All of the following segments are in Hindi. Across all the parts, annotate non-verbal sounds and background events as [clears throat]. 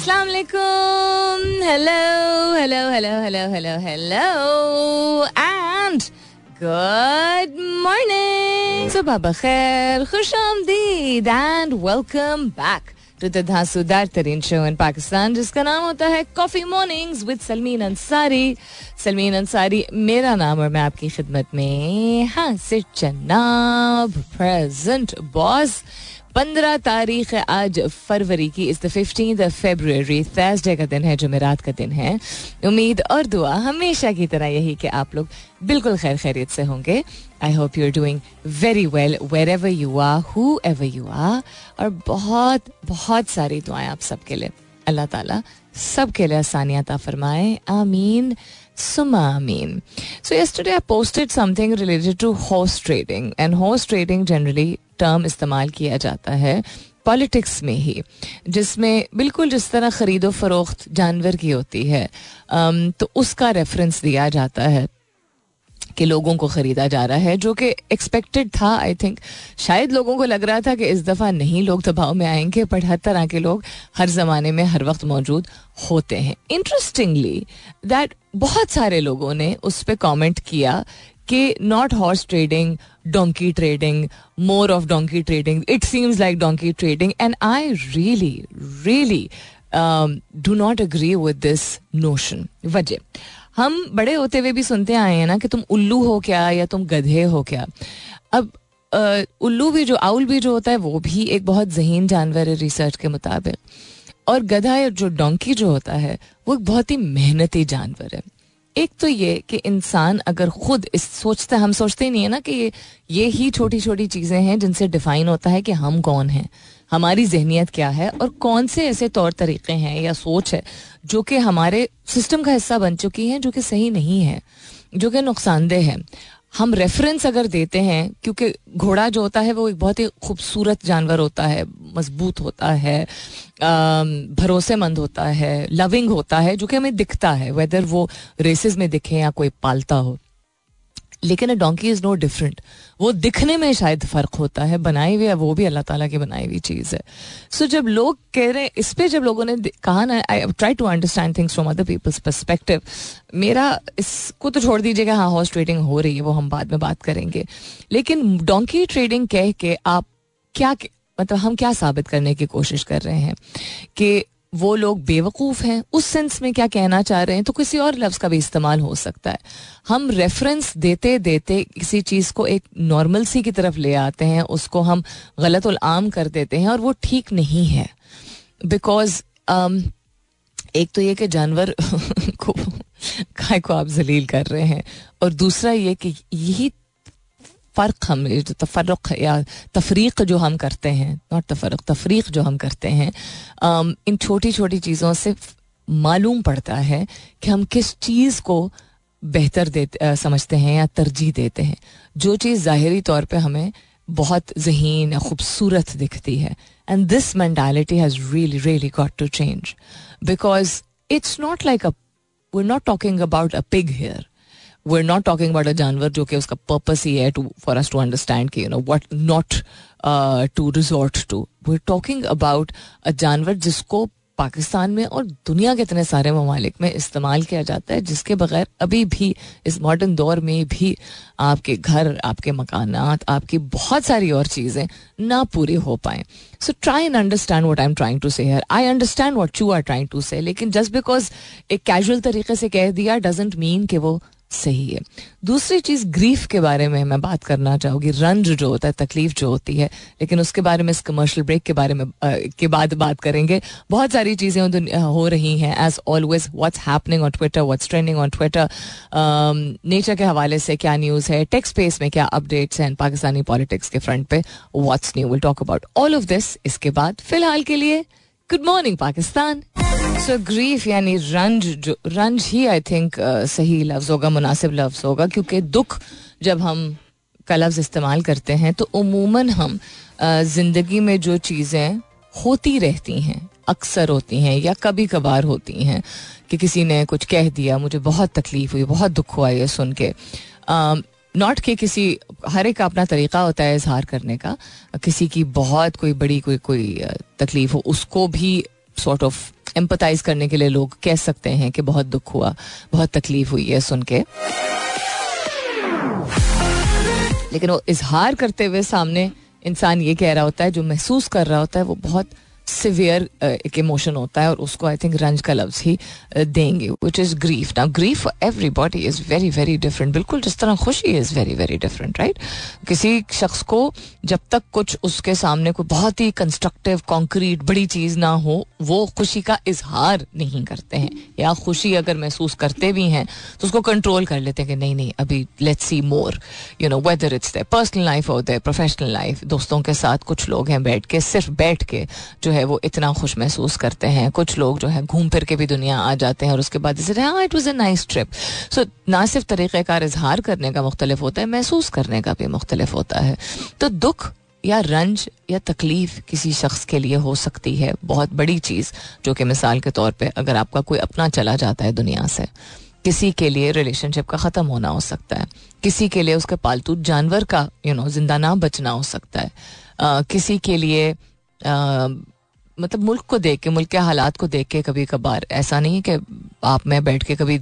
अस्सलाम वालेकुम hello hello hello hello hello hello and good morning सुबह बखैर खुश आमदीद and welcome back to the धांसूदार तरीन शो इन पाकिस्तान जिसका नाम होता है coffee mornings with Salmeen Ansari Salmeen Ansari मेरा नाम और मैं आपकी खिदमत में हाँ सिर जनाब प्रेजेंट बॉस पंद्रह तारीख आज फरवरी की, इस द फिफ्टीन फेब्रुवरी थर्सडे का दिन है, जुमेरात का दिन है। उम्मीद और दुआ हमेशा की तरह यही कि आप लोग बिल्कुल खैर खैरियत से होंगे। I hope you are doing very well wherever you are whoever you are और बहुत बहुत सारी दुआएँ आप सबके लिए। अल्लाह ताला सबके लिए आसानियात फरमाए। आमीन। सुमा so yesterday I posted something related to horse trading, and horse trading generally term इस्तेमाल किया जाता है पॉलिटिक्स में ही, जिसमें बिल्कुल जिस तरह ख़रीदो फरोख्त जानवर की होती है तो उसका रेफरेंस दिया जाता है कि लोगों को ख़रीदा जा रहा है, जो कि एक्सपेक्टेड था आई थिंक शायद लोगों को लग रहा था कि इस दफ़ा नहीं लोग दबाव में आएँगे बट हर तरह के लोग हर ज़माने में, हर वक्त मौजूद होते हैं. इंटरेस्टिंगली दैट बहुत सारे लोगों ने उस पर कॉमेंट किया कि not horse trading donkey trading more of donkey trading it seems like donkey trading and I really really do not agree with this notion वजह। हम बड़े होते हुए भी सुनते आए हैं ना कि तुम उल्लू हो क्या या तुम गधे हो क्या? अब उल्लू भी जो, आउल भी जो होता है, वो भी एक बहुत जहीन जानवर है रिसर्च के मुताबिक। और गधा जो डोंकी जो होता है, वो एक बहुत ही मेहनती जानवर है। एक तो ये कि इंसान अगर खुद इस सोचते हम सोचते नहीं है ना कि ये ये ही छोटी छोटी चीज़ें हैं जिनसे डिफाइन होता है कि हम कौन हैं, हमारी जहनीत क्या है और कौन से ऐसे तौर तरीके हैं या सोच है जो कि हमारे सिस्टम का हिस्सा बन चुकी हैं, जो कि सही नहीं है, जो कि नुकसानदेह है। हम रेफरेंस अगर देते हैं, क्योंकि घोड़ा जो होता है वो एक बहुत ही खूबसूरत जानवर होता है, मज़बूत होता है भरोसेमंद होता है लविंग होता है, जो कि हमें दिखता है वेदर वो रेसेस में दिखे या कोई पालता हो। लेकिन a donkey is no different वो दिखने में शायद फ़र्क होता है बनाई हुई है वो भी अल्लाह ताला की बनाई हुई चीज़ है। सो so, जब लोग कह रहे हैं इस पर जब लोगों ने कहा ना I try to understand things from other people's perspective मेरा इसको तो छोड़ दीजिएगा हाँ हॉर्स ट्रेडिंग हो रही है वो हम बाद में बात करेंगे। लेकिन डोंकी ट्रेडिंग कह के आप क्या मतलब हम क्या साबित करने की कोशिश कर रहे हैं? कि वो लोग बेवकूफ़ हैं। उस सेंस में क्या कहना चाह रहे हैं तो किसी और लफ्ज़ का भी इस्तेमाल हो सकता है। हम रेफरेंस देते देते किसी चीज़ को एक नॉर्मल सी की तरफ़ ले आते हैं उसको हम गलत आम कर देते हैं और वो ठीक नहीं है। बिकॉज़ um, एक तो ये कि जानवर [laughs] को काय को आप जलील कर रहे हैं और दूसरा ये कि यही फ़र्क हम तफरक या तफरीक जो हम करते हैं नॉट तफरक तफरीक जो हम करते हैं इन छोटी छोटी चीज़ों से मालूम पड़ता है कि हम किस चीज़ को बेहतर देते समझते हैं या तरजीह देते हैं। जो चीज़ ज़ाहरी तौर पे हमें बहुत जहीन या खूबसूरत दिखती है। And this mentality has really really got to change because it's not like a we not talking about a pig here we're not talking about a जानवर जो कि उसका पर्पस ही है to for us to understand कि you know what not to resort to we talking about a जानवर जिसको पाकिस्तान में और दुनिया के इतने सारे ममालिक में इस्तेमाल किया जाता है, जिसके बगैर अभी भी, इस मॉडर्न दौर में भी आपके घर, आपके मकानात, आपकी बहुत सारी और चीज़ें ना पूरी हो पाए। So try and understand what I am trying to say here I understand what you are trying to say लेकिन जस्ट बिकॉज़ एक कैजुअल तरीके से कह दिया डजेंट मीन कि वो सही है। दूसरी चीज़ ग्रीफ के बारे में मैं बात करना चाहूँगी। रंज जो होता है तकलीफ़ जो होती है लेकिन उसके बारे में इस कमर्शियल ब्रेक के बारे में आ, के बाद बात करेंगे। बहुत सारी चीज़ें हो रही हैं। As always what's happening on Twitter what's trending on Twitter nature के हवाले से क्या न्यूज़ है टेक्स स्पेस में क्या अपडेट्स हैं पाकिस्तानी पॉलिटिक्स के फ्रंट पे what's new will talk about all of this इसके बाद। फ़िलहाल के लिए good morning Pakistan. So grief यानी रंज जो रंज ही आई थिंक सही लफ्ज होगा मुनासिब लफ्ज होगा क्योंकि दुख जब हम का लफ्ज इस्तेमाल करते हैं तो उमूमन हम ज़िंदगी में जो चीज़ें होती रहती हैं अक्सर होती हैं या कभी कभार होती हैं कि किसी ने कुछ कह दिया मुझे बहुत तकलीफ़ हुई बहुत दुख हुआ ये सुन के नॉट के किसी हर एक का अपना तरीका होता है इजहार करने का किसी की बहुत कोई बड़ी कोई कोई तकलीफ़ हो उसको भी सॉर्ट ऑफ़ एम्पथाइज करने के लिए लोग कह सकते हैं कि बहुत दुख हुआ, बहुत तकलीफ़ हुई है सुन के। लेकिन वो इजहार करते हुए सामने इंसान ये कह रहा होता है, जो महसूस कर रहा होता है, वो बहुत सिवियर एक इमोशन होता है और उसको आई थिंक रंज का लफ्ज ही देंगे विच इज़ ग्रीफ ना grief for everybody is very very different बिल्कुल जिस तरह खुशी is very very different right किसी शख्स को जब तक कुछ उसके सामने कोई बहुत ही कंस्ट्रक्टिव कॉन्क्रीट बड़ी चीज़ ना हो, वो खुशी का इजहार नहीं करते हैं। या खुशी अगर महसूस करते भी हैं तो उसको कंट्रोल कर लेते हैं कि नहीं नहीं, अभी let's see more you know whether it's their personal life और देयर प्रोफेशनल लाइफ दोस्तों के साथ कुछ लोग हैं बैठ के, सिर्फ़ बैठ के जो है है वो इतना खुश महसूस करते हैं। कुछ लोग जो है घूम फिर के भी दुनिया आ जाते हैं और उसके बाद हाँ it was a nice trip so ना सिर्फ़ तरीक़ार इजहार करने का मुख्तलिफ़ होता है महसूस करने का भी मुख्तलिफ़ होता है। तो दुख या रंज या तकलीफ़ किसी शख्स के लिए हो सकती है। बहुत बड़ी चीज़ जो कि मिसाल के तौर पे अगर आपका कोई अपना चला जाता है दुनिया से किसी के लिए रिलेशनशिप का ख़त्म होना हो सकता है। किसी के लिए उसके पालतू जानवर का यू नो ज़िंदा ना बचना हो सकता है। आ, किसी के लिए आ, मतलब मुल्क को देख के, मुल्क के हालात को देख के कभी कभार ऐसा नहीं कि आप, में बैठ के कभी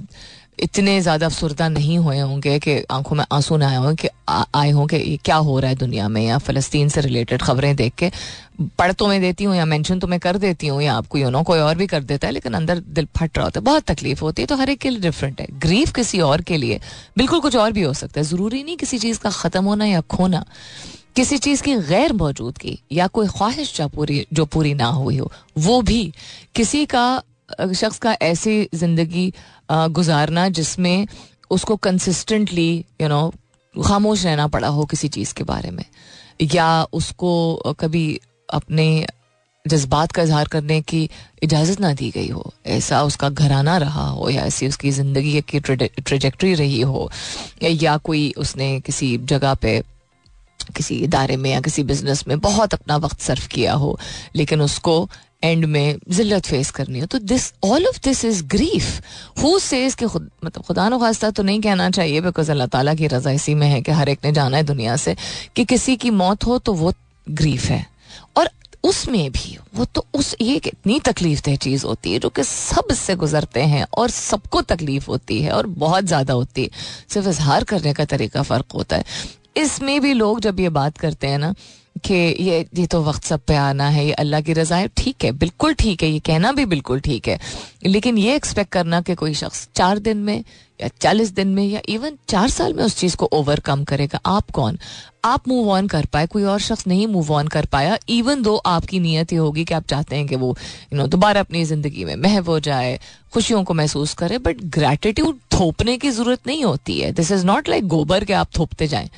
इतने ज़्यादा अफसरदा नहीं हुए होंगे कि आँखों में आँसू ना आए हों कि आए हों कि क्या हो रहा है दुनिया में, या फ़लस्तीन से रिलेटेड खबरें देख के पढ़ तो मैं देती हूँ, या मेंशन तो मैं कर देती हूँ, या आपको यू नो कोई और भी कर देता है, लेकिन अंदर दिल फट रहा होता है, बहुत तकलीफ़ होती है तो हर एक के लिए डिफरेंट है। ग्रीफ किसी और के लिए, बिल्कुल कुछ और भी हो सकता है। ज़रूरी नहीं किसी चीज़ का ख़त्म होना या खोना। किसी चीज़ की गैर मौजूदगी या कोई ख्वाहिश जो पूरी जो पूरी ना हुई हो, वो भी किसी का शख्स का ऐसी ज़िंदगी गुजारना जिसमें उसको कंसिस्टेंटली यू नो खामोश रहना पड़ा हो किसी चीज़ के बारे में। या उसको कभी अपने जज्बात का इजहार करने की इजाज़त ना दी गई हो, ऐसा उसका घराना रहा हो, या ऐसी उसकी ज़िंदगी की ट्रेजेक्ट्री रही हो, या कोई उसने किसी जगह पे किसी इदारे में या किसी बिज़नेस में बहुत अपना वक्त सर्व किया हो, लेकिन उसको एंड में जिल्लत फेस करनी हो। तो this all of this is grief who says कि खुद मतलब खुदा न खास्ता तो नहीं कहना चाहिए बिकॉज़ अल्लाह ताला की रजा इसी में है कि हर एक ने जाना है दुनिया से, कि किसी की मौत हो तो वो ग्रीफ है। और उसमें भी, वो तो उस, ये इतनी तकलीफ़ दह चीज़ होती है जो कि सब इससे गुजरते हैं और सबको तकलीफ़ होती है और बहुत ज़्यादा होती है। सिर्फ़ इजहार करने का तरीका फ़र्क होता है। इसमें भी लोग जब ये बात करते हैं ना कि ये ये तो वक्त सब पे आना है, ये अल्लाह की रजा है। ठीक है, बिल्कुल ठीक है, ये कहना भी बिल्कुल ठीक है। लेकिन ये एक्सपेक्ट करना कि कोई शख्स चार दिन में या चालीस दिन में या इवन चार साल में उस चीज़ को ओवरकम करेगा। आप कौन? आप मूव ऑन कर पाए, कोई और शख्स नहीं मूव ऑन कर पाया इवन दो आपकी नीयत ये होगी कि आप चाहते हैं कि वो यू नो दोबारा अपनी ज़िंदगी में महव हो जाए, खुशियों को महसूस करे बट ग्रेटिट्यूड थोपने की ज़रूरत नहीं होती है। दिस इज़ नॉट लाइक गोबर के आप थोपते जाएँ।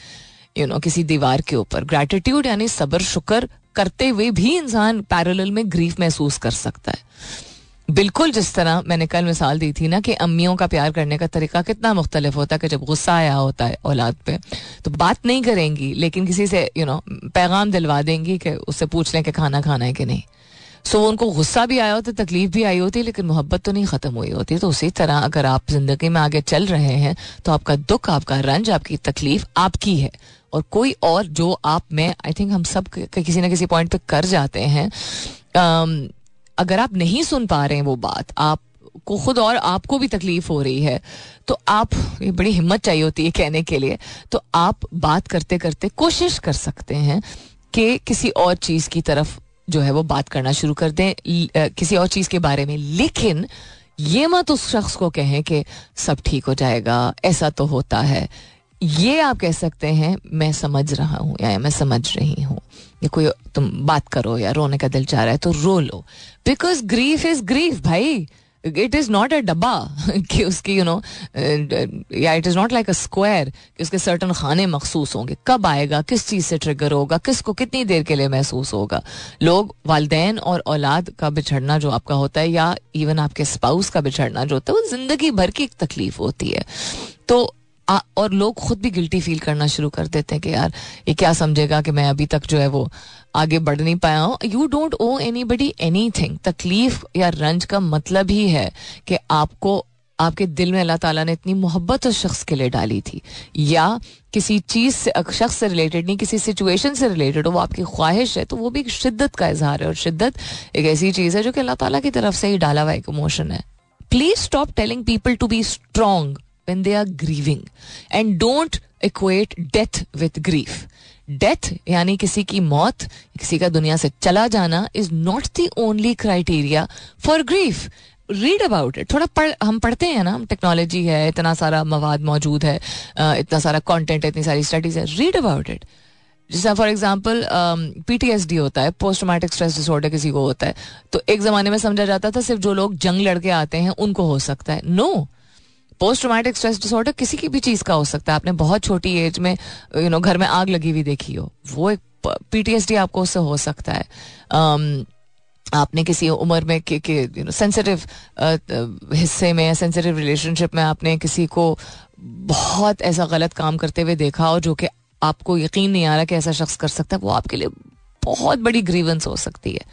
यू नो किसी दीवार के ऊपर। ग्रेटिट्यूड यानी सबर शुक्र करते हुए भी इंसान पैरेलल में ग्रीफ महसूस कर सकता है। बिल्कुल जिस तरह मैंने कल मिसाल दी थी ना कि अम्मियों का प्यार करने का तरीका कितना मुख्तलिफ़ होता है कि जब गुस्सा आया होता है औलाद पे तो बात नहीं करेंगी लेकिन किसी से यू नो पैगाम दिलवा देंगी कि उससे पूछ लें कि खाना खाना है कि नहीं। सो so, उनको गुस्सा भी आया होता तकलीफ़ भी आई होती लेकिन मोहब्बत तो नहीं ख़त्म हुई होती। तो उसी तरह अगर आप ज़िंदगी में आगे चल रहे हैं तो आपका दुख आपका रंज आपकी तकलीफ़ आपकी है। और कोई और जो आप, में आई थिंक हम सब किसी ना किसी पॉइंट पे कर जाते हैं। अगर आप नहीं सुन पा रहे हैं वो बात आप को खुद और आपको भी तकलीफ़ हो रही है तो आप, ये बड़ी हिम्मत चाहिए होती है कहने के लिए तो आप बात करते करते कोशिश कर सकते हैं कि किसी और चीज़ की तरफ़ जो है वो बात करना शुरू कर दें किसी और चीज़ के बारे में। लेकिन ये मत उस शख्स को कहें कि सब ठीक हो जाएगा, ऐसा तो होता है। ये आप कह सकते हैं, मैं समझ रहा हूँ या मैं समझ रही हूँ। या कोई तुम बात करो या रोने का दिल चाह रहा है तो रो लो। बिकॉज़ ग्रीफ इज़ ग्रीफ भाई। इट इज़ नॉट अ डब्बा [laughs] कि उसकी यू नो या it is not like a square कि उसके सर्टन खाने मखसूस होंगे। कब आएगा, किस चीज़ से ट्रिगर होगा, किसको कितनी देर के लिए महसूस होगा। लोग, वालदेन और औलाद का बिछड़ना जो आपका होता है या इवन आपके स्पाउस का बिछड़ना जो होता है, वो ज़िंदगी भर की एक तकलीफ़ होती है। तो और लोग खुद भी गिल्टी फील करना शुरू कर देते हैं कि यार, ये क्या समझेगा कि मैं अभी तक जो है वो आगे बढ़ नहीं पाया हूँ। You don't owe anybody anything तकलीफ़ या रंज का मतलब ही है कि आपको, आपके दिल में अल्लाह ताला ने इतनी मोहब्बत उस शख्स के लिए डाली थी। या किसी चीज़ से शख्स से रिलेटेड नहीं, किसी सिचुएशन से रिलेटेड हो, वो आपकी ख्वाहिश है तो वो भी एक शिद्दत का इजहार है। और शिद्दत एक ऐसी चीज़ है जो कि अल्लाह ताला की तरफ़ से ही डाला हुआ एक इमोशन है। Please stop telling people to be strong when they are grieving and don't equate death with grief death यानी किसी की मौत किसी का दुनिया से चला जाना is not the only criteria for grief read about it थोड़ा पढ़, हम पढ़ते हैं ना टेक्नोलॉजी है, इतना सारा मवाद मौजूद है इतना सारा कंटेंट है इतनी सारी स्टडीज़ है. रीड अबाउट इट जैसे for example P T S D होता है पोस्ट स्ट्रेस डिसऑर्डर किसी को होता है. तो एक जमाने में समझा जाता था, सिर्फ़ जो लोग जंग लड़के आते हैं, उनको हो सकता है. No no! Post traumatic stress disorder किसी की भी चीज़ का हो सकता है। आपने बहुत छोटी एज में यू नो घर में आग लगी हुई देखी हो। वो एक पीटीएसडी आपको उससे हो सकता है। um, आपने किसी उम्र में कि यू नो सेंसिटिव हिस्से में या सेंसिटिव रिलेशनशिप में आपने किसी को बहुत ऐसा गलत काम करते हुए देखा और जो कि आपको यकीन नहीं आ रहा कि ऐसा शख्स कर सकता है वो आपके लिए बहुत बड़ी ग्रीवेंस हो सकती है।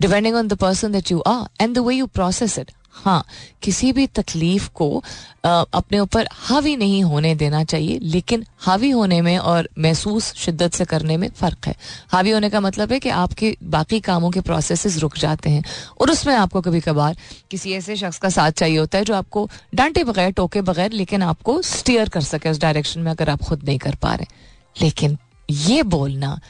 Depending on the person that you are and the way you process it हाँ किसी भी तकलीफ़ को आ, अपने ऊपर हावी नहीं होने देना चाहिए लेकिन हावी होने में और महसूस शिद्दत से करने में फ़र्क है। हावी होने का मतलब है कि आपके बाकी कामों के प्रोसेस रुक जाते हैं और उसमें आपको कभी कभार किसी ऐसे शख्स का साथ चाहिए होता है जो आपको डांटे बगैर टोके बगैर लेकिन आपको स्टीयर कर सके उस डायरेक्शन में अगर आप खुद नहीं कर पा रहे। लेकिन ये बोलना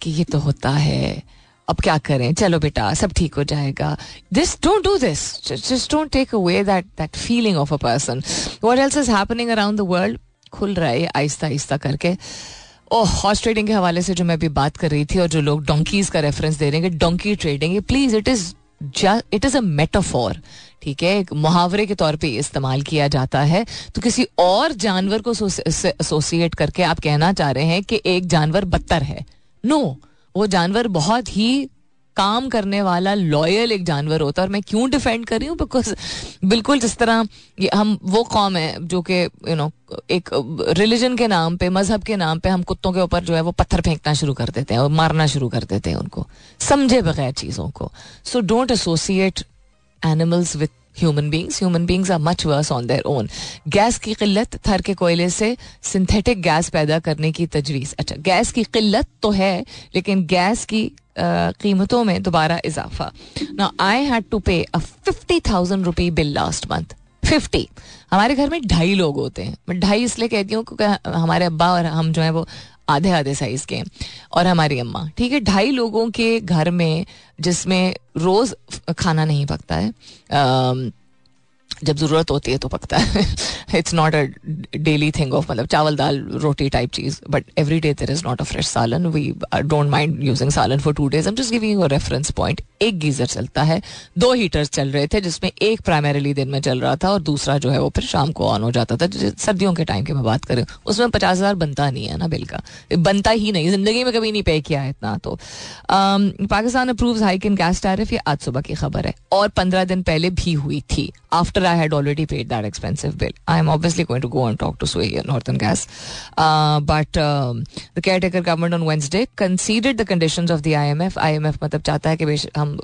कि ये तो होता है। अब क्या करें? चलो बेटा सब ठीक हो जाएगा। This don't do this just don't take away that that feeling of a person what else is happening around the world खुल रहा है आहिस्ता आहिस्ता करके। ओह हॉर्स ट्रेडिंग के हवाले से जो मैं अभी बात कर रही थी और जो लोग डोंकीज का रेफरेंस दे रहे हैं donkey trading please it is it is a metaphor ठीक है? एक मुहावरे के तौर पे इस्तेमाल किया जाता है। तो किसी और जानवर को एसोसिएट करके आप कहना चाह रहे हैं कि एक जानवर बदतर है। नो no, वो जानवर बहुत ही काम करने वाला लॉयल एक जानवर होता है और मैं क्यों डिफेंड कर रही हूँ? बिकॉज़ बिल्कुल जिस तरह ये हम, वो कौम है जो कि यू नो एक रिलीजन के नाम पे, मज़हब के नाम पे हम कुत्तों के ऊपर जो है वो पत्थर फेंकना शुरू कर देते हैं और मारना शुरू कर देते हैं उनको, समझे बगैर चीज़ों को। So don't associate animals with human beings human beings are much worse on their own gas की किल्लत थर के कोयले से सिंथेटिक गैस पैदा करने की तजवीज़। अच्छा गैस की किल्लत तो है, लेकिन गैस की कीमतों में दोबारा इजाफा। ना I had to pay a fifty thousand rupee bill last month fifty हमारे घर में ढाई लोग होते हैं। मैं ढाई इसलिए कहती हूँ क्योंकि हमारे अब्बा और हम जो है वो आधे आधे साइज़ के और हमारी अम्मा, ठीक है? ढाई लोगों के घर में जिसमें रोज खाना नहीं पकता है जब ज़रूरत होती है तो पकता है। It's not a daily thing of मतलब चावल दाल रोटी type cheese but every day there is not a fresh सालन। वी डोंट माइंड यूजिंग सालन for two days am just giving reference point एक गीज़र चलता है। दो हीटर्स चल रहे थे, जिसमें एक प्राइमरीली दिन में चल रहा था और दूसरा जो है वो फिर शाम को ऑन हो जाता था। सर्दियों के टाइम की मैं बात करें, उसमें पचास हज़ार बनता नहीं है ना बिल का। बनता ही नहीं। ज़िंदगी में कभी नहीं पे किया है इतना तो। Pakistan approve hike in gas tariff ये आज सुबह की खबर है। और पंद्रह दिन पहले भी हुई थी। After I had already paid that expensive bill. I am obviously going to go and talk to Sway Northern Gas. Uh, but um, the caretaker government on Wednesday conceded the conditions of the IMF. IMF मतलब चाहता है कि हम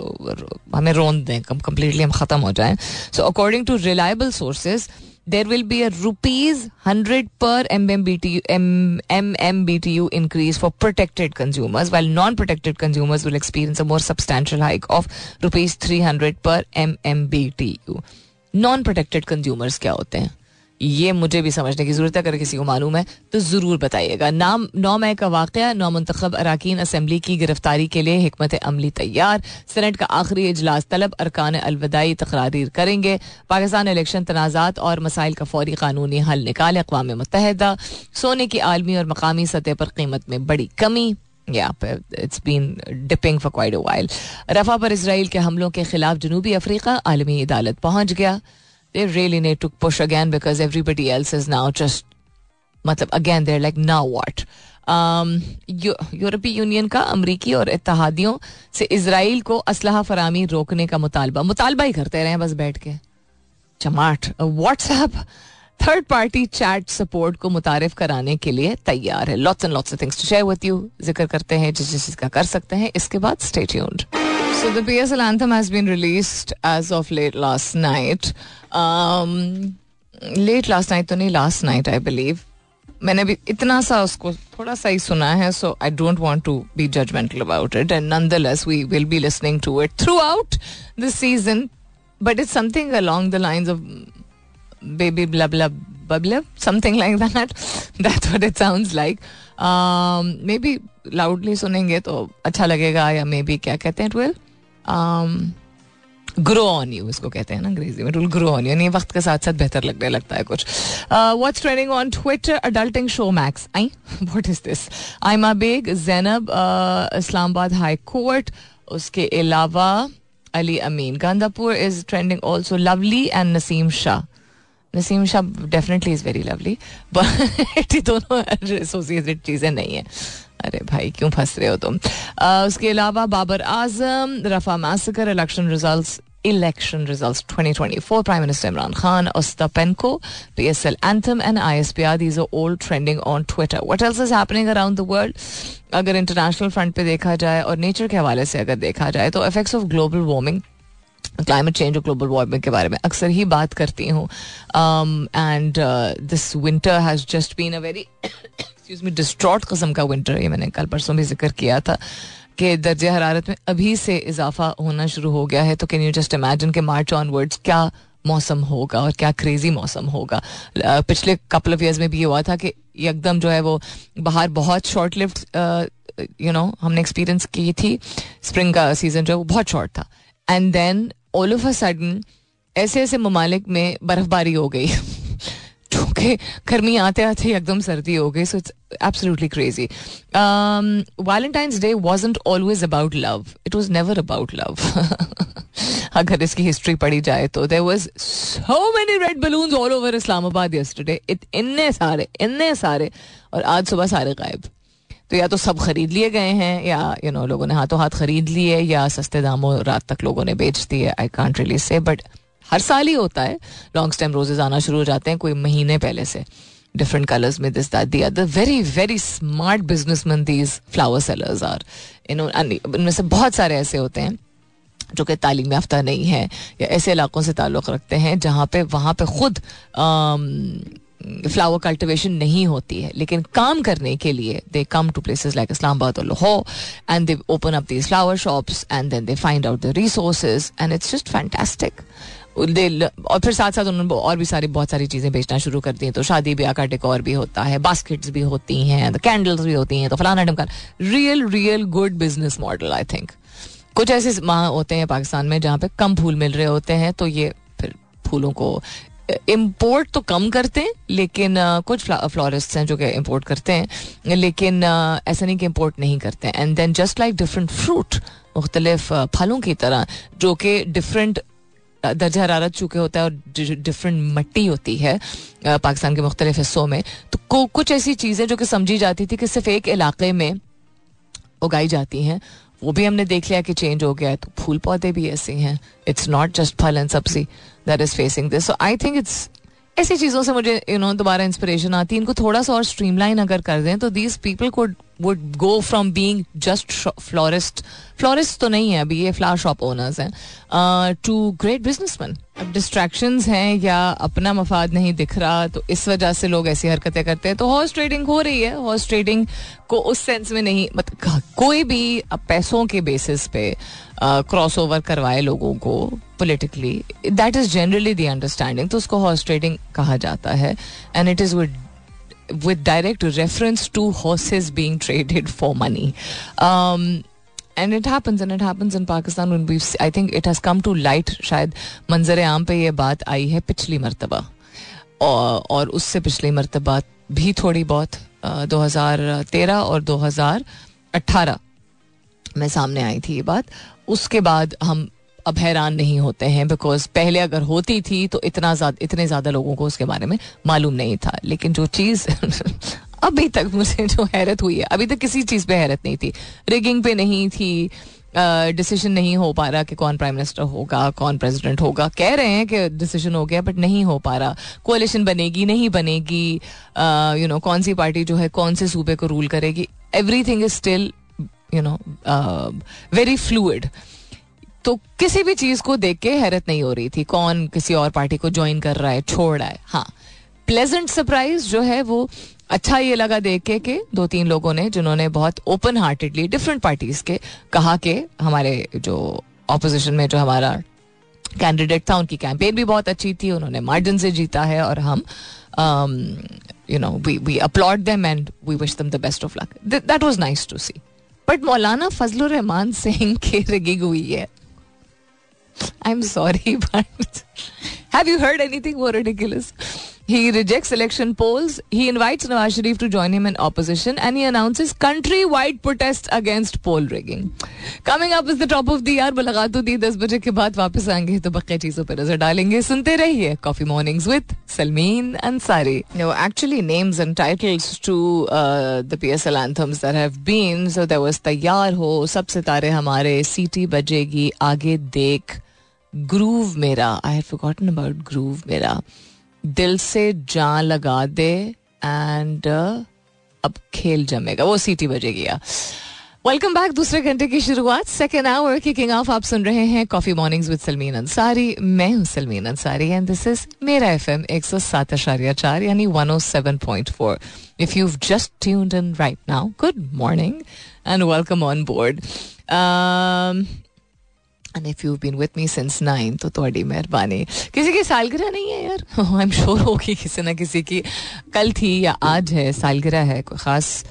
हमें रोन दें completely हम ख़त्म हो जाएं. So according to reliable sources, there will be a rupees 100 per MMBTU, M, MMBTU increase for protected consumers, while non-protected consumers will experience a more substantial hike of rupees 300 per MMBTU. Non protected consumers क्या होते हैं? ये मुझे भी समझने की ज़रूरत है, अगर किसी को मालूम है तो ज़रूर बताइएगा। नाम नौ मई का वाक़ नौ मंतखब अरकान असम्बली की गिरफ्तारी के लिए हमत अमली तैयार। सेनेट का आखिरी इजलास तलब, अरकान अलविदाई तकरार करेंगे। पाकिस्तान इलेक्शन तनाज़ात और मसाइल का फौरी कानूनी हल निकाले अकवा मुतहदा सोने की आलमी और मकामी सतह पर कीमत में बड़ी कमी। It's been dipping for quite while Rafah पर इसराइल के हमलों के खिलाफ जनूबी अफ्रीका आलमी अदालत पहुँच गया they really need to push again because everybody else is now just मतलब again there like now what यूरोपीय यूनियन का अमरीकी और इतिहादियों से इसराइल को असलहा फरामी रोकने का मुतालबा मुतालबा ही करते रहे बस बैठ के चमाट WhatsApp third party chat support को मुतारफ कराने के लिए तैयार है। Lots and lots of things to share with you ज़िक्र करते हैं जिस जिस का कर सकते हैं। इसके बाद stay tuned So the PSL anthem has been released as of late last night. Um, late last night तो नहीं लास्ट नाइट आई बिलीव मैंने भी इतना सा उसको थोड़ा सा ही सुना है so I don't want to be judgmental about it and nonetheless we will be listening to it throughout this season but it's something along the lines of baby blub lub bublub something like that that's what it sounds like maybe loudly सुनेंगे तो अच्छा लगेगा या मे बी क्या कहते हैं it will grow on you इसको कहते हैं ना अंग्रेज़ी में. टूल ग्रो ऑन यू यानी वक्त के साथ साथ बेहतर लगने लगता है कुछ. What's trending on Twitter adulting Showmax I what is this Aima Baig Zainab Islamabad high court उसके अलावा Ali Amin. Gandapur is trending also lovely and Naseem Shah Naseem Shah definitely is very lovely but दोनों एसोसिएटेड चीज़ें नहीं है। अरे भाई, क्यों फंस रहे हो तुम? उसके अलावा Babar Azam, Rafah massacre election results election results 2024 prime minister imran khan ostapenko psl anthem, and ispr these are all trending on twitter. What else is happening around the world? अगर इंटरनेशनल फ्रंट पे देखा जाए और नेचर के हवाले से अगर देखा जाए तो effects of global warming climate change और ग्लोबल वार्मिंग के बारे में अक्सर ही बात करती हूँ। And this winter has just been a very excuse me distraught कस्म का विंटर ये मैंने कल परसों भी ज़िक्र किया था कि दर्ज हरारत में अभी से इजाफा होना शुरू हो गया है। तो कैन यू जस्ट इमेजिन के मार्च ऑनवर्ड्स क्या मौसम होगा और क्या क्रेजी मौसम होगा? पिछले कपल ऑफ़ ईयर्स में भी ये हुआ था कि एकदम जो है वो बाहर बहुत शॉर्ट लिफ्ट यू नो हमने एक्सपीरियंस की थी। स्प्रिंग का सीज़न जो है वो बहुत शॉर्ट था। And then all of a sudden ऐसे ऐसे ममालिक में बर्फबारी हो गई। क्योंकि गर्मी आते आते एकदम सर्दी हो गई so it's absolutely crazy Valentine's day wasn't always about love it was never about love अगर इसकी हिस्ट्री पढ़ी जाए तो। There was so many red balloon all over Islamabad yesterday इतने सारे इतने सारे। और आज सुबह सारे गायब। तो या तो सब खरीद लिए गए हैं या यू you नो know, लोगों ने हाथों हाथ खरीद लिए या सस्ते दामों रात तक लोगों ने बेच दिए आई कॉन्ट रिली से बट हर साल ही होता है। लॉन्ग स्टेम रोजेज आना शुरू हो जाते हैं कोई महीने पहले से। डिफरेंट कलर्स में this that the other very very smart business man these flower sellers are इनमें से बहुत सारे ऐसे होते हैं जो कि तालीम याफ्ता नहीं है या ऐसे इलाकों से ताल्लुक़ रखते हैं जहाँ पे वहाँ पे खुद फ्लावर कल्टिवेशन नहीं होती है, लेकिन काम करने के लिए they come to places like Islamabad और Lahore and they open up these flower shops and then they find out the resources and it's just fantastic और फिर साथ साथ उन्होंने और भी सारी, बहुत सारी चीज़ें बेचना शुरू कर दी तो शादी ब्याह का डेकोर भी होता है बास्केट्स भी होती हैं तो कैंडल्स भी होती हैं तो फलाना ढमका real real good business model I think कुछ ऐसे माह होते हैं पाकिस्तान में जहाँ पे कम फूल मिल रहे होते हैं तो ये फिर फूलों को इम्पोर्ट तो कम करते हैं, लेकिन कुछ फ्लोरिस्ट हैं जो कि इम्पोर्ट करते हैं, लेकिन ऐसा नहीं कि इम्पोर्ट नहीं करते हैं। And then just like different fruit मुख्तलिफ़ फलों की तरह, जो कि डिफरेंट दर्जा हरारत चुके होता है और डिफरेंट मट्टी होती है पाकिस्तान के मुख्तलिफ़ हिस्सों में तो कुछ ऐसी चीज़ें जो कि समझी जाती थी कि सिर्फ़ एक इलाके में उगाई जाती हैं, वो भी हमने देख लिया कि चेंज हो गया है तो फूल पौधे भी ऐसे हैं। इट्स नॉट जस्ट फल एंड सब्ज़ी। That is facing this so I think it's ऐसी चीज़ों से मुझे यू नो दोबारा इंस्पिरेशन आती है। इनको थोड़ा सा और स्ट्रीमलाइन अगर कर दें तो दीज पीपल को would go from being just florist florist तो नहीं है अभी, ये फ्लावर शॉप ओनर्स हैं टू ग्रेट बिजनेसमैन अब डिस्ट्रैक्शन हैं या अपना मफाद नहीं दिख रहा तो इस वजह से लोग ऐसी हरकतें करते हैं। तो हॉर्स ट्रेडिंग हो रही है। हॉर्स ट्रेडिंग को उस सेंस में नहीं मतलब कोई भी पैसों के बेसिस पे क्रॉस ओवर करवाए लोगों को politically that is generally the understanding तो उसको हॉर्स ट्रेडिंग कहा जाता है. And it is with with direct reference to horses being traded for money. Um, and it happens and it happens in Pakistan when we've I think it has शायद मंजर आम पे ये बात आई है पिछली मरतबा. और, और उससे पिछली मरतबा भी थोड़ी बहुत दो हज़ार तेरह और दो हज़ार अट्ठारह में सामने आई थी ये बात. उसके बाद हम अब हैरान नहीं होते हैं बिकॉज़ पहले अगर होती थी तो इतना ज़्यादा इतने ज़्यादा लोगों को उसके बारे में मालूम नहीं था। लेकिन जो चीज़ [laughs] अभी तक मुझे जो हैरत हुई है अभी तक किसी चीज़ पे हैरत नहीं थी। रिगिंग पे नहीं थी डिसीज़न uh, नहीं हो पा रहा कि कौन प्राइम मिनिस्टर होगा कौन प्रेसिडेंट होगा। कह रहे हैं कि डिसीज़न हो गया बट नहीं हो पा रहा। कोलिशन बनेगी नहीं बनेगी you uh, know you know, कौन सी पार्टी जो है कौन से सूबे को रूल करेगी everything is still you know very fluid तो किसी भी चीज़ को देख के हैरत नहीं हो रही थी, कौन किसी और पार्टी को ज्वाइन कर रहा है, छोड़ रहा है। हाँ प्लेजेंट सरप्राइज़ जो है वो अच्छा ये लगा देख के कि दो तीन लोगों ने, जिन्होंने बहुत ओपन हार्टेडली डिफरेंट पार्टीज़ के, कहा कि हमारे जो ऑपोजिशन में जो हमारा कैंडिडेट था, उनकी कैंपेन भी बहुत अच्छी थी, उन्होंने मार्जिन से जीता है और हम you know we we upload them and we wish them the best of luck that was nice to see but Maulana Fazal Rehman Singh की रिगिंग हुई है I am sorry but have you heard anything more ridiculous He rejects election polls. He invites Nawaz Sharif to join him in opposition and he announces country-wide protests against poll rigging. Coming up is the top of the hour. मुलाकात होती है दस बजे के बाद वापस आएंगे तो बक्के चीजों पर नजर डालेंगे सुनते रहिए coffee mornings with Salmeen Ansari No, actually names and titles to uh, the PSL anthems that have been. So there was तैयार हो सब सितारे हमारे सीटी बजेगी आगे देख ग्रूव मेरा I have forgotten about groove मेरा दिल से जान लगा दे एंड uh, अब खेल जमेगा। वो सीटी बजेगी वेलकम बैक दूसरे घंटे की शुरुआत। सेकेंड आवर किकिंग ऑफ़ आप सुन रहे हैं coffee mornings with Salmeen Ansari मैं हूँ Salmeen Ansari and this is मेरा एफ़ एम एक सौ सात अशारिया चार यानी one o seven point four if you just tuned in right now good morning and welcome on board and if you been with me since nine तो थोड़ी मेहरबानी। किसी की सालगिरह नहीं है यार? आई एम श्योर होगी किसी ना किसी की। कल थी या आज है, सालगिरह है, कोई ख़ास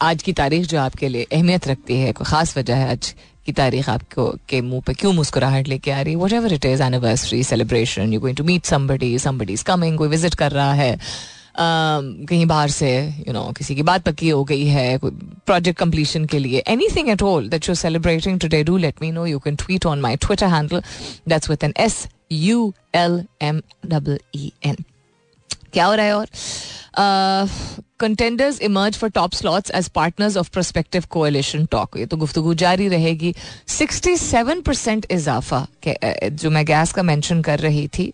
आज की तारीख जो आपके लिए अहमियत रखती है, कोई ख़ास वजह है आज की तारीख आपको के मुँह पे क्यों मुस्कुराहट लेके आ रही है? Whatever it is anniversary celebration you going to meet somebody somebody is coming कोई विज़िट कर रहा है। कहीं बाहर से यू नो किसी की बात पक्की हो गई है कोई प्रोजेक्ट कंप्लीशन के लिए anything at all that you celebrating today do let me know you can tweet on my Twitter handle that's with N S U L M double E N क्या हो रहा है और? Contenders emerge for top slots as partners of prospective coalition talk ये तो गुफ्तु जारी रहेगी. 67 परसेंट इजाफा जो मैं गैस का मेंशन कर रही थी.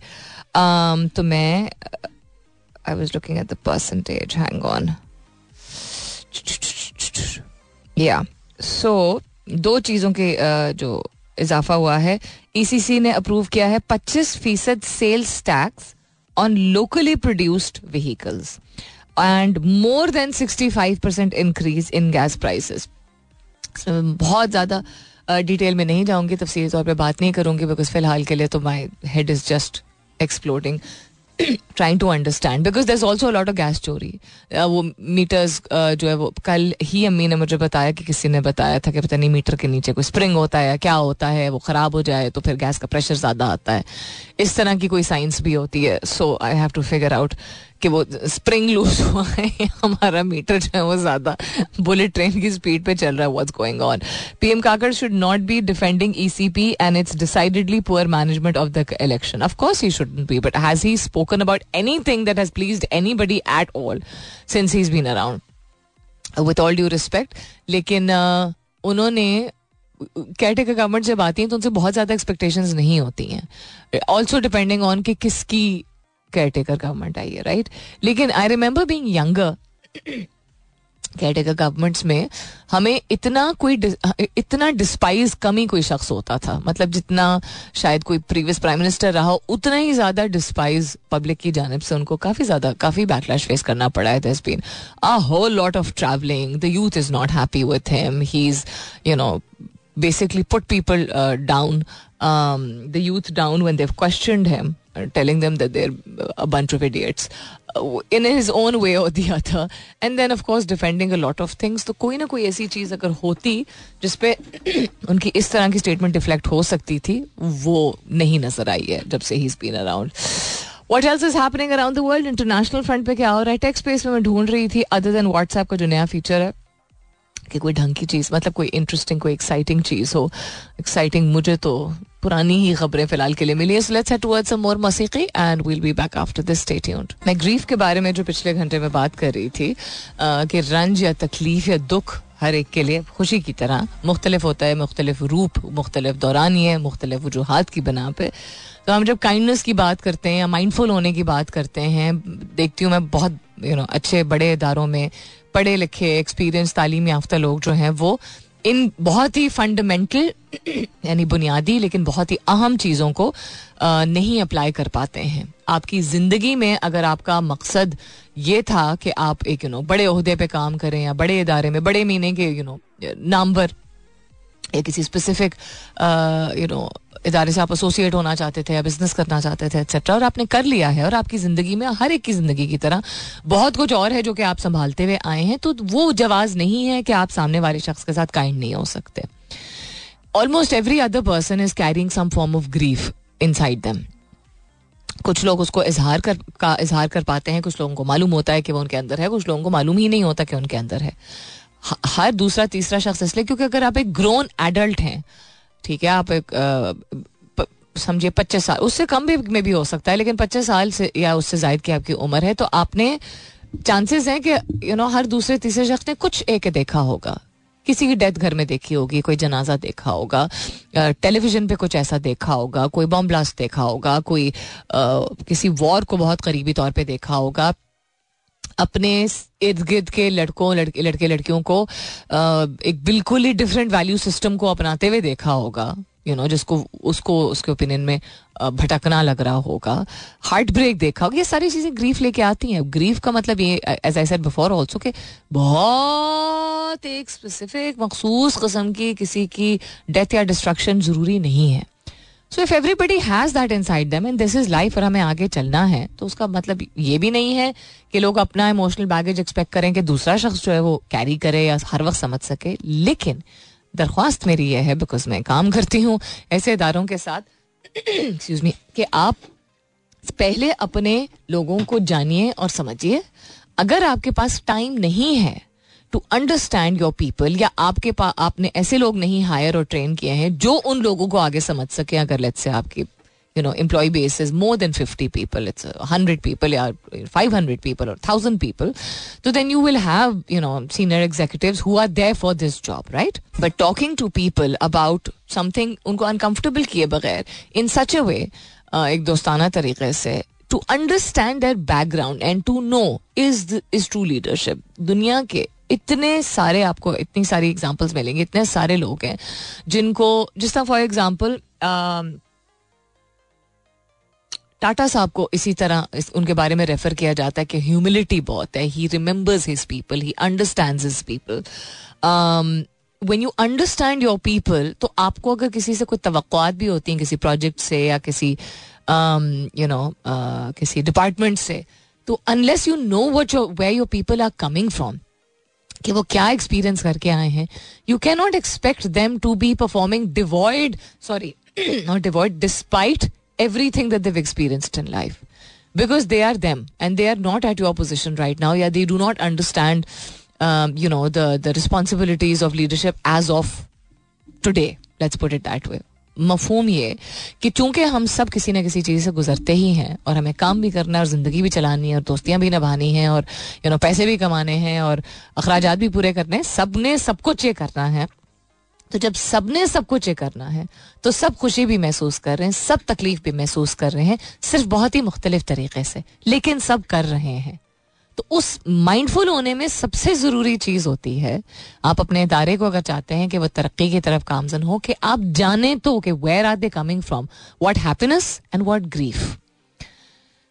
Um, तो मैं I was looking at the percentage. Hang on. Yeah. So, दो चीज़ों के जो इजाफा हुआ है ईसीसी ने अप्रूव किया है 25 फ़ीसद sales tax on locally produced vehicles and more than 65 percent increase in gas prices बहुत ज़्यादा डिटेल में नहीं जाऊँगी, तफसीली तौर पर बात नहीं करूँगी बिकॉज़ फ़िलहाल के लिए तो my head is just exploding trying to understand because there is also a lot of gas चोरी। वो मीटर्स जो है वो, कल ही अम्मी ने मुझे बताया कि किसी ने बताया था कि पता नहीं मीटर के नीचे कोई स्प्रिंग होता है क्या होता है, वो ख़राब हो जाए तो फिर गैस का प्रेशर ज़्यादा आता है। इस तरह की कोई साइंस भी होती है so I have to figure out कि वो स्प्रिंग लूज हुआ है [laughs] हमारा मीटर जो है वो ज़्यादा बुलेट ट्रेन की स्पीड पे चल रहा है what's going on PM Kakar should not be defending ECP and it's decidedly poor management of the election of course he should be but has he spoken about anything that has pleased anybody at all since he is been around with all due respect लेकिन uh, उन्होंने कैटेगर गवर्नमेंट जब आती हैं तो उनसे बहुत ज़्यादा एक्सपेक्टेशंस नहीं होती हैं। ऑल्सो डिपेंडिंग ऑन कि किसकी केयर टेकर गवर्नमेंट आई है राइट लेकिन I remember being younger caretaker governments में हमें इतना कोई इतना डिस्पाइज कम ही कोई शख्स होता था। मतलब जितना शायद कोई प्रीवियस प्राइम मिनिस्टर रहा उतना ही ज़्यादा डिस्पाइज पब्लिक की जानब से उनको काफ़ी ज़्यादा काफ़ी बैकलैश फेस करना पड़ा है this been a whole lot of travelling the youth is not happy with him he is you know basically put people down the youth down youth they've question uh, telling them that they're a bunch of idiots uh, in his own way or the other. And then of course defending a lot of things. तो कोई ना कोई ऐसी चीज़ अगर होती जिसपे [clears throat] उनकी इस तरह की स्टेटमेंट डिफ्लेक्ट हो सकती थी वो नहीं नज़र आई है जब से he been around what else is happening around the world international front पे क्या हो रहा है टेक्स्ट स्पेस में मैं ढूंढ रही थी अदर देन व्हाट्सएप का जो नया फीचर है कि कोई ढंग की चीज़ मतलब कोई इंटरेस्टिंग कोई एक्साइटिंग चीज़ हो। एक्साइटिंग मुझे तो पुरानी ही खबरें फ़िलहाल के लिए मिली है। Let's head towards more मौसीकी and will be back after this stay tuned मैं ग्रीफ के बारे में जो पिछले घंटे में बात कर रही थी कि रंज या तकलीफ़ या दुख हर एक के लिए खुशी की तरह मुख्तलिफ़ होता है, मुख्तलिफ़ रूप, मुख्तलिफ़ दौरानी है मुख्तलिफ़ वजूहत की बना पे। तो हम जब काइंडनेस की बात करते हैं या माइंडफुल होने की बात करते हैं, देखती हूँ मैं बहुत यू नो अच्छे बड़े इदारों में पढ़े लिखे एक्सपीरियंस तालीम याफ्ता लोग जो हैं वो इन बहुत ही फंडामेंटल [clears throat] यानी बुनियादी लेकिन बहुत ही अहम चीज़ों को नहीं अप्लाई कर पाते हैं। आपकी ज़िंदगी में अगर आपका मकसद ये था कि आप एक यू नो बड़े अहदे पे काम करें या बड़े इदारे में, बड़े महीने के यू नो नामवर या किसी स्पेसिफिक यू नो इदारे से आप एसोसिएट होना चाहते थे या बिज़नेस करना चाहते थे एक्सेट्रा और आपने कर लिया है और आपकी ज़िंदगी में हर एक की ज़िंदगी की तरह बहुत कुछ और है जो कि आप संभालते हुए आए हैं तो वो जवाब नहीं है कि आप सामने वाले शख्स के साथ काइंड नहीं हो सकते। Almost every other person is carrying some form of grief inside them कुछ लोग उसको इजहार कर, का, इजहार कर पाते हैं, कुछ लोगों को मालूम होता है कि वो उनके अंदर है, कुछ लोगों को मालूम ही नहीं होता कि उनके अंदर है। हर दूसरा, तीसरा शख्स इसलिए, क्योंकि अगर आप एक ग्रोन एडल्ट हैं ठीक है आप एक समझिए पच्चीस साल उससे कम भी में भी हो सकता है लेकिन पच्चीस साल से या उससे जायद की आपकी उम्र है तो आपने चांसेस हैं कि यू नो हर दूसरे तीसरे शख्स ने कुछ एक देखा होगा। किसी की डेथ घर में देखी होगी कोई जनाजा देखा होगा टेलीविज़न पे कुछ ऐसा देखा होगा कोई बम ब्लास्ट देखा होगा कोई आ, किसी वॉर को बहुत करीबी तौर पे देखा होगा अपने इर्द गिर्द के लड़कों, लड़के लड़के, लड़कियों को एक बिल्कुल ही डिफरेंट वैल्यू सिस्टम को अपनाते हुए देखा होगा यू नो जिसको, उसको, उसके ओपिनियन में भटकना लग रहा होगा। हार्ट ब्रेक देखा होगा, ये सारी चीज़ें ग्रीफ लेके आती हैं। ग्रीफ का मतलब ये as I said before also के बहुत एक स्पेसिफिक मखसूस कस्म की किसी की डेथ या डिस्ट्रक्शन ज़रूरी नहीं है। So if everybody has that inside them and this is life और हमें आगे चलना है तो उसका मतलब ये भी नहीं है कि लोग अपना इमोशनल बैगेज एक्सपेक्ट करें कि दूसरा शख्स जो है वो कैरी करे या हर वक्त समझ सके। लेकिन दरख्वास्त मेरी यह है बिकॉज़ मैं काम करती हूँ ऐसे इदारों के साथ एक्सक्यूज मी कि आप पहले अपने लोगों को जानिए और समझिए। अगर आपके पास टाइम नहीं है टू अंडरस्टैंड योर पीपल या आपके पास आपने ऐसे लोग नहीं हायर और ट्रेन किए हैं जो उन लोगों को आगे समझ सके, अगर लेट से आपकी you know employee base is more than fifty people it's hundred people या फाइव हंड्रेड पीपल और थाउज़ेंड पीपल तो then you will have you know senior executive who are there for this job right but talking to people about something उनको अनकंफर्टेबल किए बगैर इन सच ए वे एक दोस्ताना तरीके से to understand their background and to know is is true leadership दुनिया के इतने सारे आपको इतनी सारी एग्जाम्पल्स मिलेंगे इतने सारे लोग हैं जिनको जिस तरह फॉर एग्ज़ाम्पल टाटा साहब को इसी तरह इस, उनके बारे में रेफर किया जाता है कि ह्यूमिलिटी बहुत है he remembers his people he understand his people when you understand your people तो आपको अगर किसी से कोई तो भी होती हैं किसी प्रोजेक्ट से या किसी यू नो किसी डिपार्टमेंट से तो unless you know what your way your people are coming from कि वो क्या एक्सपीरियंस करके आए हैं you can not expect them to be performing devoid sorry not devoid despite everything that experienced in life are them and they are not at your position right now yeah they do not understand um, you know the the responsibilities of leadership as of today let's put it that way मफहूम ये कि चूँकि हम सब किसी न किसी चीज़ से गुजरते ही हैं और हमें काम भी करना है और ज़िंदगी भी चलानी है और दोस्तियाँ भी निभानी हैं और यू नो पैसे भी कमाने हैं और अखराज भी पूरे करने हैं सबने सब कुछ ये करना है। तो जब सबने सब कुछ ये करना है तो सब खुशी भी महसूस कर रहे हैं, सब तकलीफ़ भी महसूस कर रहे हैं, सिर्फ़ बहुत ही मुख्तलिफ़ तरीके से, लेकिन सब कर रहे हैं। तो उस माइंडफुल होने में सबसे ज़रूरी चीज़ होती है आप अपने इदारे को अगर चाहते हैं कि वह तरक्की की तरफ़ कामजन हो कि आप जाने तो कि where are they coming from what happiness and what grief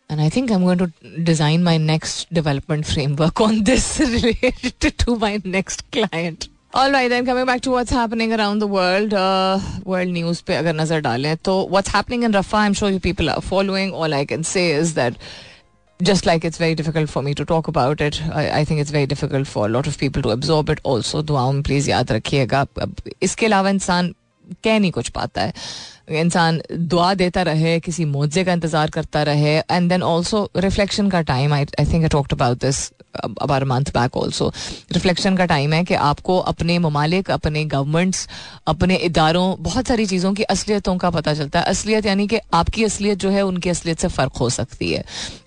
And I think I'm going to design my next development framework on this related to my next client. All right, then coming back to what's happening around the world, uh, world news पे अगर नज़र डालें तो what's happening in Rafah, I'm sure you people are following. All I can say is that just like it's very difficult for me to talk about it, I, I think it's very difficult for a lot of people to absorb it also. दुआओं में प्लीज़ याद रखिएगा इसके अलावा इंसान कह नहीं कुछ पाता है इंसान दुआ देता रहे, किसी मुआवजे का इंतज़ार करता रहे एंड देन ऑल्सो रिफ्लेक्शन का time I I think I talked about this a bar month back also reflection का टाइम है कि आपको अपने ममालिक, अपने गवर्नमेंट्स अपने इदारों, बहुत सारी चीज़ों की असलियतों का पता चलता है। असलियत यानी कि आपकी असलियत जो है, उनकी असलियत से फ़र्क हो सकती है।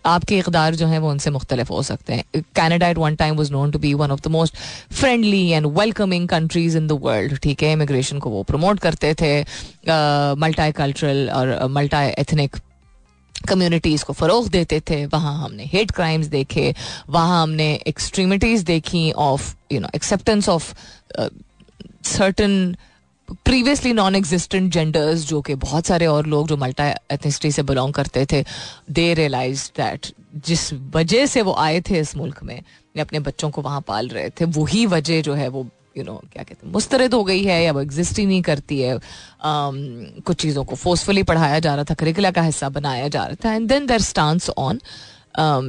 आपके इकदार जो है, वो उनसे मुख्तलिफ़ हो सकते हैं। Canada at one time was known to be one of the most friendly and welcoming countries in the world ठीक है? इमिग्रेशन को वो प्रमोट करते थे। मल्टी कल्चरल और मल्टी एथनिक कम्युनिटीज़ को फ़रोग देते थे, वहाँ हमने हेट क्राइम्स देखे, वहाँ हमने एक्सट्रीमिटीज़ देखी of you know acceptance of certain previously non existent genders जो कि बहुत सारे और लोग जो मल्टा एथनिसिटी से बिलोंग करते थे दे रियलाइज़ दैट जिस वजह से वो आए थे इस मुल्क में, अपने बच्चों को वहाँ पाल रहे थे, वही वजह जो है वो यू नो क्या कहते हैं मुस्तरद हो गई है या वो एग्जिस्ट ही नहीं करती है um, कुछ चीज़ों को फोर्सफुली पढ़ाया जा रहा था करिकुला का हिस्सा बनाया जा रहा था and then their stance on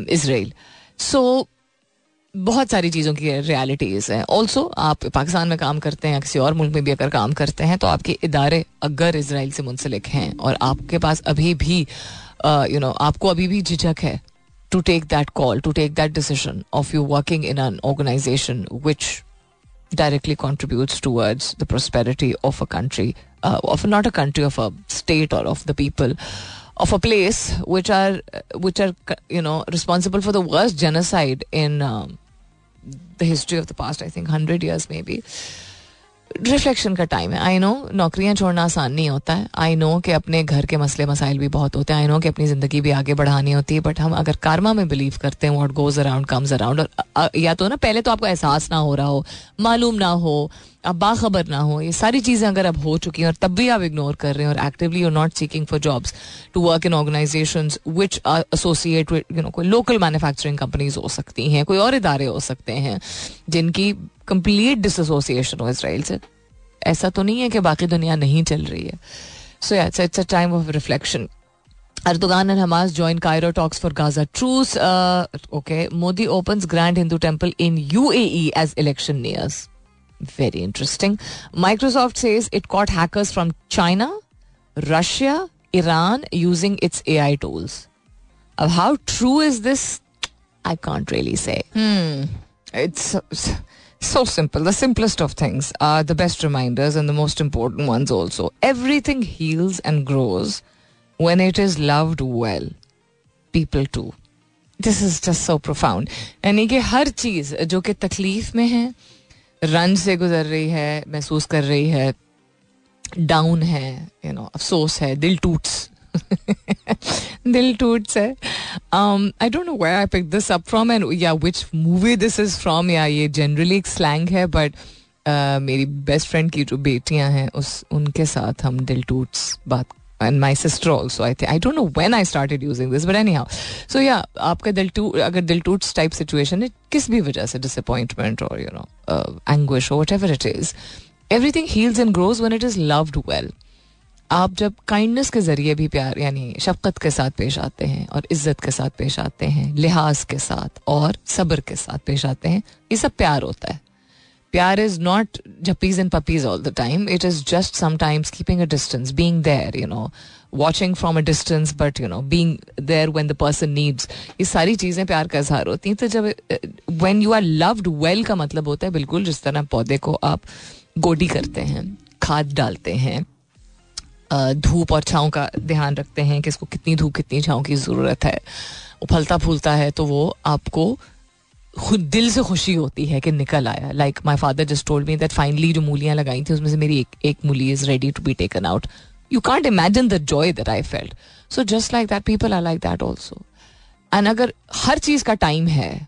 Israel so बहुत सारी चीज़ों की रियलिटीज़ हैं. ऑल्सो आप पाकिस्तान में काम करते हैं या किसी और मुल्क में भी अगर काम करते हैं तो आपके इदारे अगर इसराइल से मुंसलिक हैं और आपके पास अभी भी यू नो आपको अभी भी झिझक है to take that call to take that decision of you working in an organisation which directly contributes towards the prosperity of a country, uh, of not a country, of a state or of the people of a place which are which are you know responsible for the worst genocide in um, the history of the past, I think, 100 years maybe. Reflection का टाइम है। आई नो नौकरियाँ छोड़ना आसान नहीं होता है। आई नो कि अपने घर के मसले मसाइल भी बहुत होते हैं। आई नो कि अपनी ज़िंदगी भी आगे बढ़ानी होती है। बट हम अगर कारमा में बिलीव करते हैं what goes around comes around और या तो ना, पहले तो आपको एहसास ना हो रहा हो, मालूम ना हो आप बाखबर ना हो ये सारी चीज़ें अगर अब हो चुकी हैं और तब भी आप इग्नोर कर रहे हैं और actively you're not seeking for jobs to work in organisation which are associate you know कोई लोकल मैन्युफैक्चरिंग कंपनीज़ हो सकती हैं कोई और इदारे हो सकते हैं जिनकी कंप्लीट डिसोसिएशन हो इसराइल से ऐसा तो नहीं है कि बाकी दुनिया नहीं चल रही है सो या it's a time of reflection Erdogan and Hamas join Cairo talks for Gaza truce. Uh, okay, Modi opens Grand Hindu Temple in UAE as election nears. Very interesting. Microsoft says it caught hackers from China, Russia, Iran using its AI tools. Uh, how true is this? I can't really say. Hmm. It's so simple. The simplest of things are the best reminders and the most important ones also. Everything heals and grows when it is loved well. People too. This is just so profound. यानी कि हर चीज जो कि तकलीफ में है रंज से गुजर रही है महसूस कर रही है डाउन है यू नो अफसोस है दिल टूट्स। [laughs] दिल टूट्स है। I don't know where I pick this up from and या which movie this is from या ये जनरली एक स्लैंग है बट uh, मेरी बेस्ट फ्रेंड की जो बेटियाँ हैं उस उनके साथ हम दिल टूट्स बात and my sister also I think I don't know when I started using this but anyhow so या आपका दिल टू, अगर दिल टूट्स टाइप सिचुएशन है किस भी वजह से डिसअपॉइंटमेंट और यू नो एंग्विश और whatever it is everything heals and grows when it is loved well आप जब काइंडनेस के ज़रिए भी प्यार, यानी शफकत के साथ पेश आते हैं और इज़्ज़त के साथ पेश आते हैं, लिहाज के साथ और सब्र के साथ पेश आते हैं, ये सब प्यार होता है। प्यार is not yuppies and puppies all the time it is just sometimes keeping a distance being there you know watching from a distance but you know being there when the person needs ये सारी चीज़ें प्यार का इजहार होती हैं। तो जब when you are loved well का मतलब होता है बिल्कुल, जिस तरह पौधे को आप गोडी करते हैं, खाद डालते हैं धूप और छाँव का ध्यान रखते हैं कि इसको कितनी धूप, कितनी छाँव की ज़रूरत है वो फलता फूलता है तो वो आपको खुद दिल से खुशी होती है कि निकल आया। Like my father just told me that finally जो मूलियाँ लगाई थी, उसमें से मेरी एक एक मूली is ready to be taken out you can't imagine the joy that I felt so just like that people are like that also and अगर हर चीज़ का टाइम है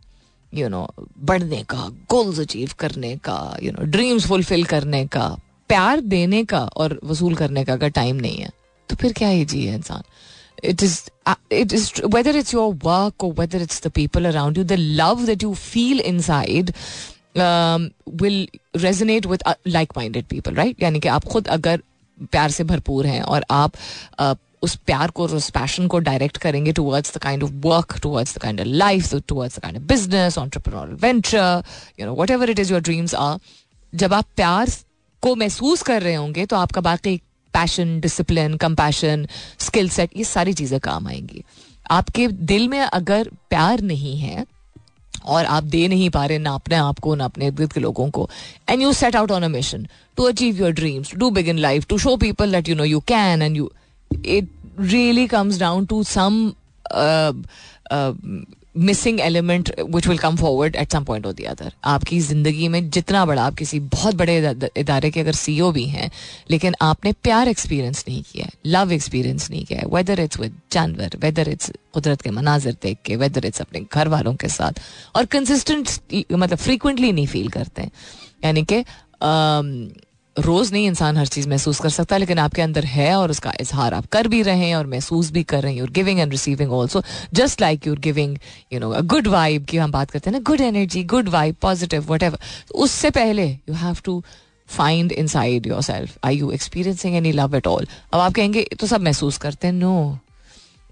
यू नो बढ़ने का गोल्स अचीव करने का यू नो ड्रीम्स फुलफिल करने का, प्यार देने का और वसूल करने का अगर टाइम नहीं है तो फिर क्या ही जी है इंसान? It is uh, it is whether it's your work or whether it's the people around you the love that you feel inside um, will resonate with uh, like-minded people right? यानी कि आप खुद अगर प्यार से भरपूर हैं और आप uh, उस प्यार को और उस पैशन को डायरेक्ट करेंगे towards the kind of work towards the kind of life towards the kind of business entrepreneurial venture you know whatever it is your dreams are जब आप प्यार को महसूस कर रहे होंगे तो आपका बाकी passion discipline compassion skill set ये सारी चीज़ें काम आएँगी। आपके दिल में अगर प्यार नहीं है और आप दे नहीं पा रहे ना अपने आप को, ना अपने इर्द के लोगों को and you set out on a mission to achieve your dreams do big in life to show people that you know you can and you it really comes down to some missing element which will come forward at some point of the other आपकी ज़िंदगी में जितना बड़ा आप किसी बहुत बड़े इदारे के अगर सी ओ भी हैं, लेकिन आपने प्यार एक्सपीरियंस नहीं किया है लव एक्सपीरियंस नहीं किया है वेदर इट्स विद जानवर वेदर इट्स कुदरत के मनाजिर देख के वेदर इट्स अपने घर वालों के साथ, और कंसिस्टेंट मतलब फ्रीकुंटली नहीं फील करते हैं। यानी कि रोज नहीं इंसान हर चीज़ महसूस कर सकता, लेकिन आपके अंदर है और उसका इजहार आप कर भी रहे हैं और महसूस भी कर रहे हैं। You're giving and receiving also just like you're giving you know good vibe की हम बात करते हैं ना good energy good vibe positive whatever उससे पहले you have to find inside yourself I you experiencing any love at all अब आप कहेंगे तो सब महसूस करते हैं। No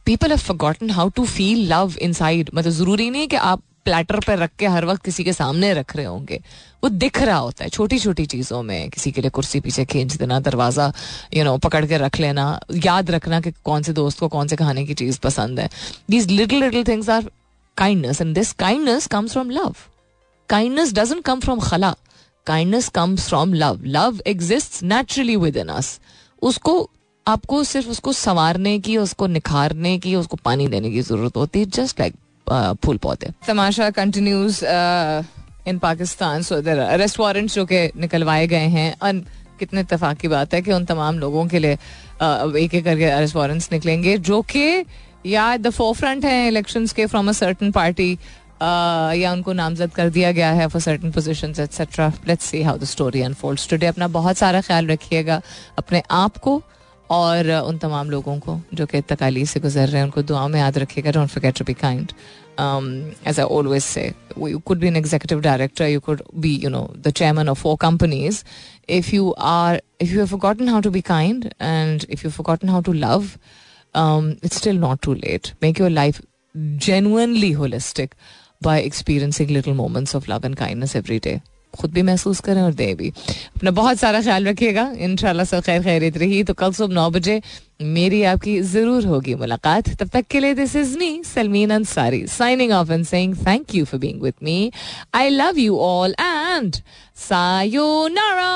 people have forgotten how to feel love inside मतलब ज़रूरी नहीं कि आप प्लेटर पर रख के हर वक्त किसी के सामने रख रहे होंगे। वो दिख रहा होता है छोटी छोटी चीज़ों में, किसी के लिए कुर्सी पीछे खींच देना, दरवाज़ा यू नो पकड़ के रख लेना, याद रखना कि कौन से दोस्त को कौन से खाने की चीज़ पसंद है। These little little things are kindness and this kindness comes from love kindness doesn't come from खला kindness comes from love love exist naturally within us उसको, आपको सिर्फ़ उसको संवारने की, उसको निखारने की, उसको पानी देने की ज़रूरत होती है जस्ट लाइक फूल पौधे। तमाशा continues in Pakistan so their arrest warrant जो कि निकलवाए गए हैं। और कितने इतफाक की बात है कि उन तमाम लोगों के लिए एक एक करके अरेस्ट वारंट्स निकलेंगे, जो कि या द फोर फ्रंट है इलेक्शंस के फ्रॉम अ सर्टन पार्टी या उनको नामजद कर दिया गया है for certain positions etcetera let's see how the story unfolds today अपना बहुत सारा ख्याल रखिएगा अपने आप को और उन तमाम लोगों को जो कि तकाली से गुजर रहे हैं, उनको दुआ में याद रखिएगा। Don't forget to be kind um, as I always say, you could be an executive director, you could be, you know, the chairman of four companies. If you are, if you have forgotten how to be kind and if you've forgotten how to love, um, it's still not too late. Make your life genuinely holistic by experiencing little moments of love and kindness every day. खुद भी महसूस करें और दें भी। अपना बहुत सारा ख्याल रखिएगा। इन सब खैर खैरित रही। तो कल सुबह नौ बजे मेरी आपकी ज़रूर होगी मुलाकात। तब तक के लिए this is me Salmeen Ansari signing off and saying thank you for being with me I love you all and sayonara